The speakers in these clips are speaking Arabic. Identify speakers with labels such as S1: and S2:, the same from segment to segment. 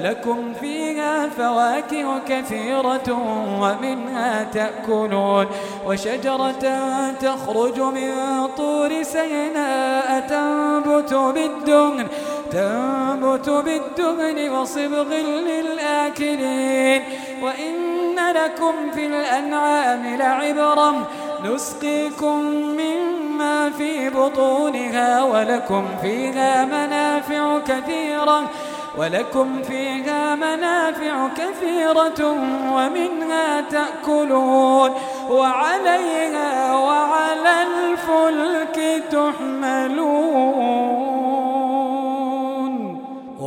S1: لكم فيها فواكه كثيرة ومنها تأكلون وشجرة تخرج من طور سيناء تنبت بالدهن تنبت بالدهن وصبغ للآكلين. وإن لكم في الأنعام لعبرا نسقيكم مما في بطونها ولكم فيها منافع كثيرة ولكم فيها منافع كثيرة ومنها تأكلون وعليها وعلى الفلك تحملون.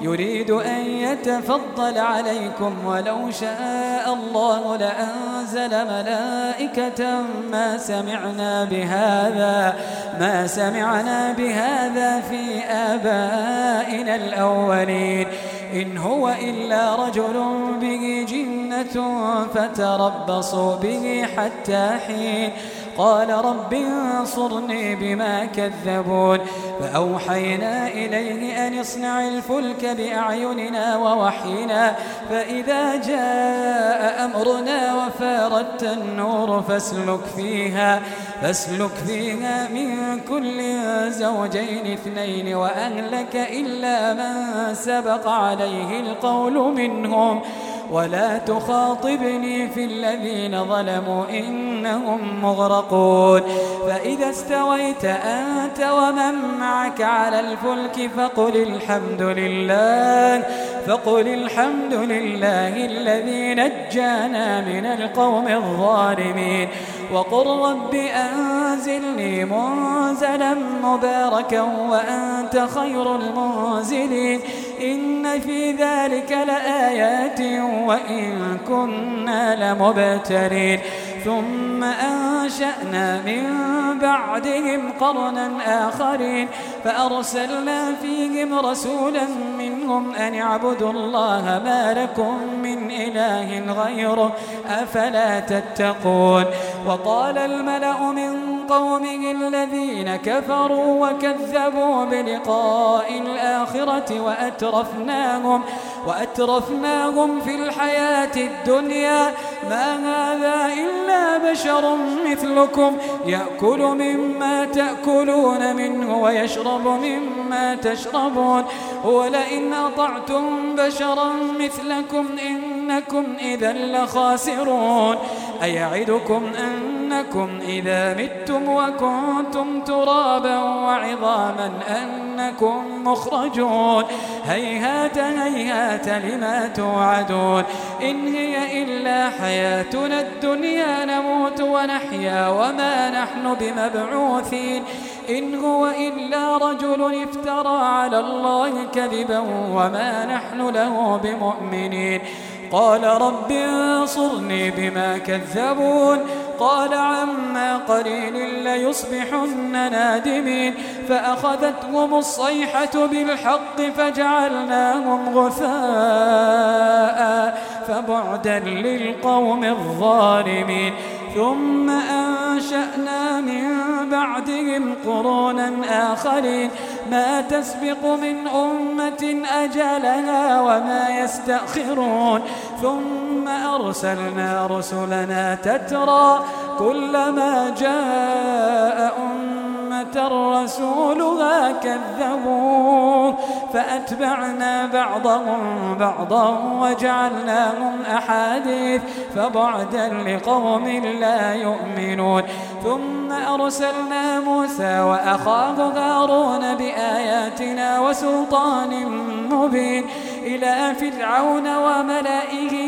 S1: يريد أن يتفضل عليكم ولو شاء الله لأنزل ملائكة ما سمعنا بهذا ما سمعنا بهذا في آبائنا الأولين. إن هو إلا رجل به جنة فتربصوا به حتى حين قال رب انصرني بما كذبون فأوحينا إليه أن اصنع الفلك بأعيننا ووحينا فإذا جاء أمرنا وفارت النور فاسلك فيها فاسلك فيها من كل زوجين اثنين وأهلك إلا من سبق عليه القول منهم ولا تخاطبني في الذين ظلموا إنهم مغرقون. فإذا استويت أنت ومن معك على الفلك فقل الحمد لله فقل الحمد لله الذي نجانا من القوم الظالمين. وقل رب أنزلني منزلا مباركا وأنت خير المنزلين. إن في ذلك لآيات وإن كنا لمبتلين ثم أنشأنا من بعدهم قرنا آخرين. فأرسلنا فيهم رسولا منهم أن اعبدوا الله ما لكم من إله غيره أفلا تتقون. وقال الملأ من قومه الذين كفروا وكذبوا بلقاء الآخرة وأترفناهم وأترفناهم في الحياة الدنيا. ما هذا إلا بشر مثلكم. يأكل مما تأكلون منه ويشرب مما تشربون. ولئن أطعتم بشرا مثلكم إنكم إذا لخاسرون. أيعدكم أنكم إذا متم وكنتم ترابا وعظاما أنكم مخرجون. هيهات هيهات لما توعدون. إن هي إلا حياتنا الدنيا نموت ونحيا وما نحن بمبعوثين. إن هو إلا رجل افترى على الله كذبا وما نحن له بمؤمنين. قال رب انصرني بما كذبون. قال عما قليل ليصبحن نادمين فأخذتهم الصيحة بالحق فجعلناهم غثاء فبعدا للقوم الظالمين ثم أنشأنا من بعدهم قرونا آخرين ما تسبق من أمة أجلها وما يستأخرون ثم أرسلنا رسلنا تترى كلما جاء أمة رسولها كذبوه فأتبعنا بعضهم بعضا وجعلناهم أحاديث فبعدا لقوم لا يؤمنون ثم أرسلنا موسى وأخاه هارون بآياتنا وسلطان مبين إلى فرعون وملئه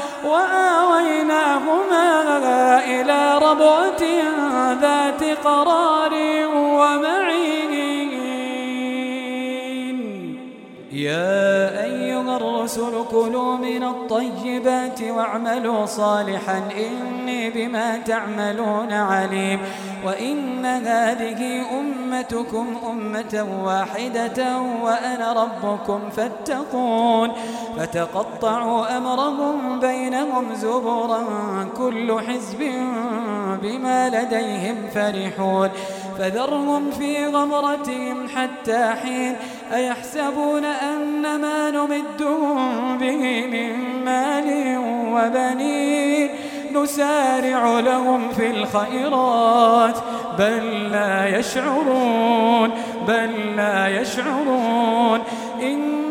S1: وآويناهما إلى ربوة ذات قرار ومعين. يا أيها الرسل كلوا من الطيبات واعملوا صالحا. إني بما تعملون عليم. وإن هذه أمتكم أمة واحدة وأنا ربكم فاتقون. فتقطعوا أمرهم بينهم زبرا كل حزب بما لديهم فرحون. فذرهم في غمرتهم حتى حين أيحسبون أن ما نمدهم به من مال وبنين؟ نسارع لهم في الخيرات. بل لا يشعرون بل لا يشعرون. إن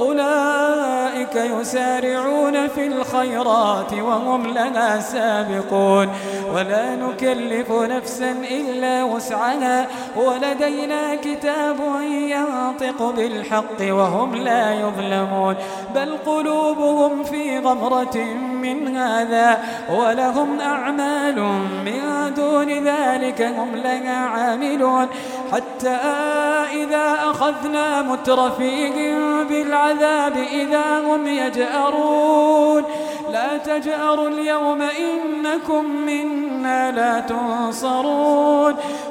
S1: أولئك يسارعون في الخيرات وهم لنا سابقون. ولا نكلف نفسا إلا وسعها. ولدينا كتاب ينطق بالحق وهم لا يظلمون. بل قلوبهم في غمرة من هذا ولهم أعمال من دون ذلك هم لها عاملون. حتى إذا أخذنا مترفيهم بالعذاب إذا هم يجأرون. لا تجأروا اليوم إنكم منا لا تنصرون.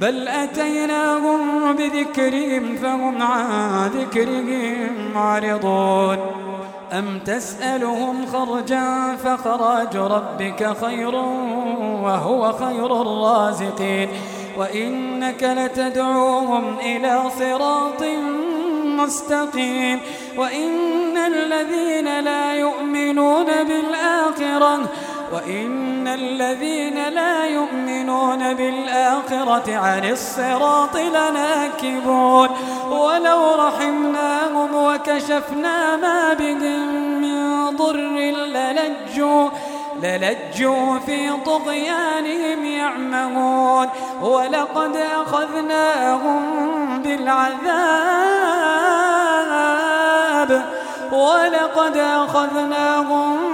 S1: بل أتيناهم بذكرهم فهم عن ذكرهم معرضون. أم تسألهم خرجا فخراج ربك خير وهو خير الرازقين. وإنك لتدعوهم إلى صراط مستقيم. وإن الذين لا يؤمنون بالآخرة وإن الذين لا يؤمنون بالآخرة عن الصراط لناكبون. ولو رحمناهم وكشفنا ما بهم من ضر للجوا للجوا في طغيانهم يعمهون. ولقد أخذناهم بالعذاب. ولقد أخذناهم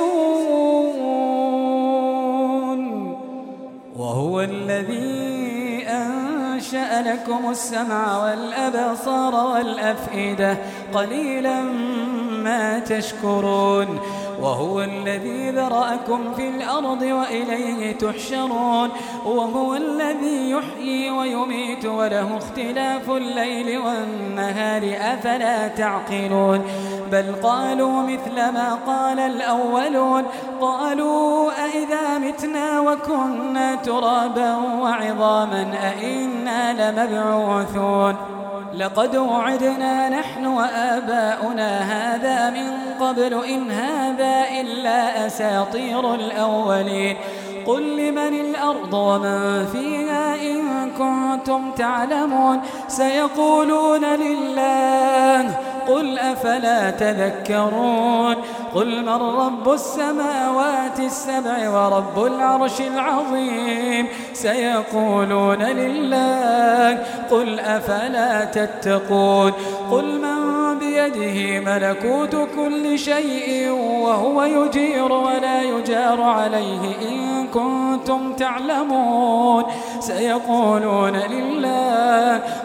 S1: لكم السمع والأبصار والأفئدة قليلا ما تشكرون وهو الذي ذرأكم في الأرض وإليه تحشرون وهو الذي يحيي ويميت وله اختلاف الليل والنهار أفلا تعقلون بل قالوا مثل ما قال الأولون قالوا أئذا متنا وكنا ترابا وعظاما أئنا لمبعوثون لقد وعدنا نحن وآباؤنا هذا من قبل إن هذا إلا أساطير الأولين قل لمن الأرض ومن فيها إن كنتم تعلمون سيقولون لله قل أفلا تذكرون قل من رب السماوات السبع ورب العرش العظيم سيقولون لله قل أفلا تتقون قل من بيده ملكوت كل شيء وهو يجير ولا يجار عليه إن كنتم تعلمون سيقولون لله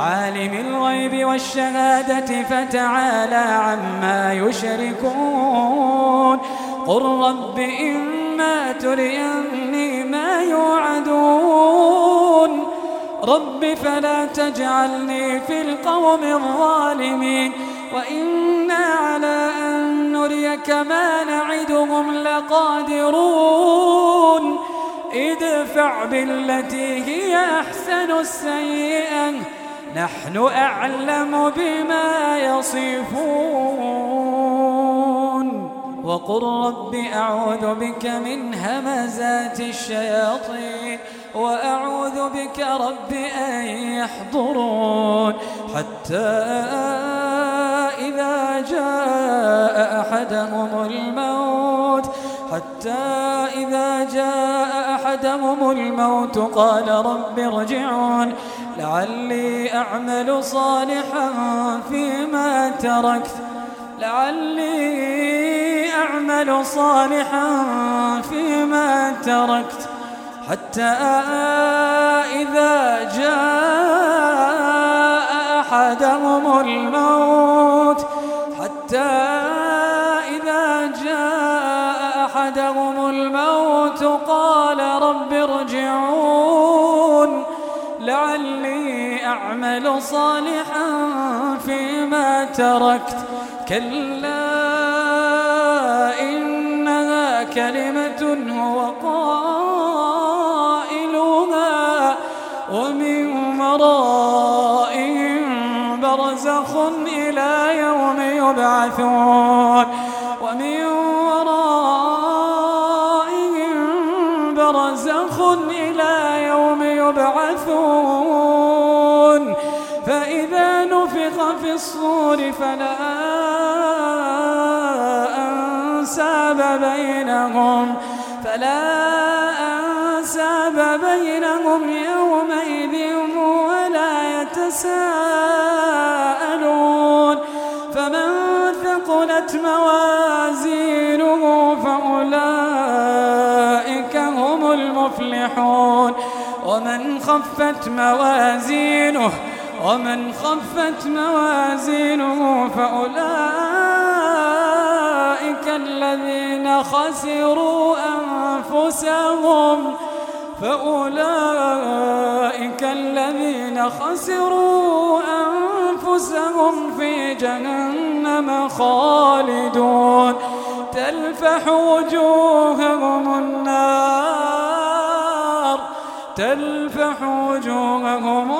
S1: عالم الغيب والشهادة فتعالى عما يشركون. قل رب إما تريني ما يوعدون. رب فلا تجعلني في القوم الظالمين. وإنا على أن نريك ما نعدهم لقادرون. ادفع بالتي هي أحسن السيئة. نحن أعلم بما يصفون. وقل رب أعوذ بك من همزات الشياطين وأعوذ بك رب أن يحضرون. حتى إذا جاء أحدهم الموت حتى إذا جاء أحدهم الموت قال رب ارجعون. لعلي أعمل صالحا فيما تركت. لعلي أعمل صالحا فيما تركت. حتى إذا جاء أحدهم الموت. حتى إذا جاء أحدهم الموت قال رب ارجعون. يعمل صالحا فيما تركت. كلا إنها كلمة هو قائلها. ومن ورائهم برزخ إلى يوم يبعثون. ومن ورائهم برزخ إلى يوم يبعثون. الصور فلا أنساب بينهم فلا أنساب بينهم يومئذ ولا يتساءلون. فمن ثقلت موازينه فأولئك هم المفلحون. ومن خفت موازينه ومن خفت موازينه فأولئك الذين خسروا أنفسهم. فأولئك الذين خسروا أنفسهم في جهنم خالدون. تلفح وجوههم النار. تلفح وجوههم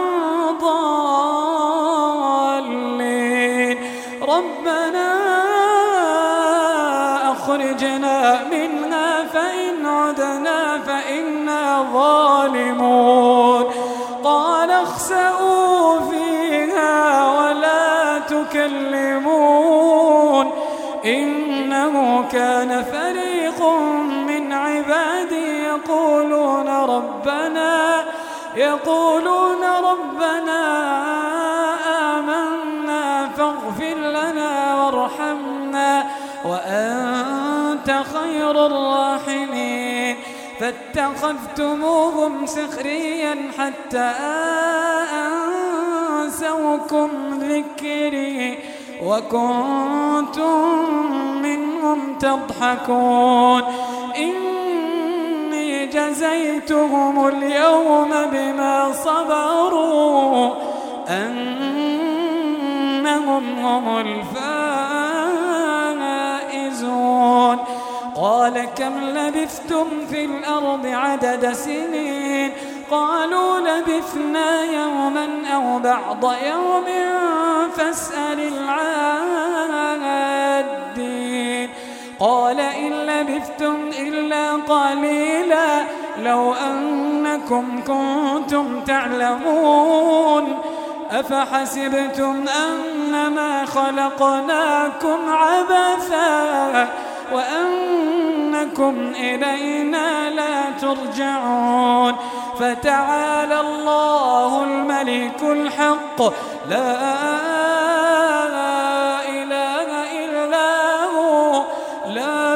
S1: إنه كان فريق من عبادي يقولون ربنا يقولون ربنا آمنا فاغفر لنا وارحمنا وأنت خير الراحمين. فاتخذتموهم سخريا حتى أنسوكم ذكري. وكنتم منهم تضحكون. إني جزيتهم اليوم بما صبروا. أنهم هم الفائزون. قال كم لبثتم في الأرض عدد سنين؟ قالوا لبثنا يوما أو بعض يوم فاسأل العادين. قال إن لبثتم إلا قليلا لو أنكم كنتم تعلمون. أفحسبتم أنما خلقناكم عبثا وأنكم إلينا لا ترجعون. فتعالى الله الملك الحق. لا إله إلا هو. لا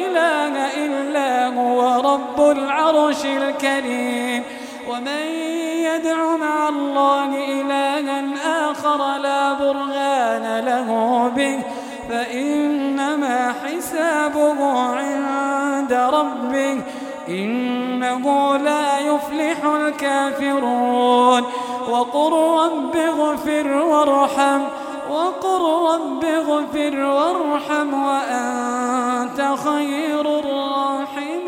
S1: إله إلا هو رب العرش الكريم. ومن يدع مع الله إلها آخر لا برهان له به. فإنما حسابه عند ربه. إنه لا يفلح الكافرون. وقل رب اغفر وارحم وقل رب اغفر وارحم وأنت خير الراحمين.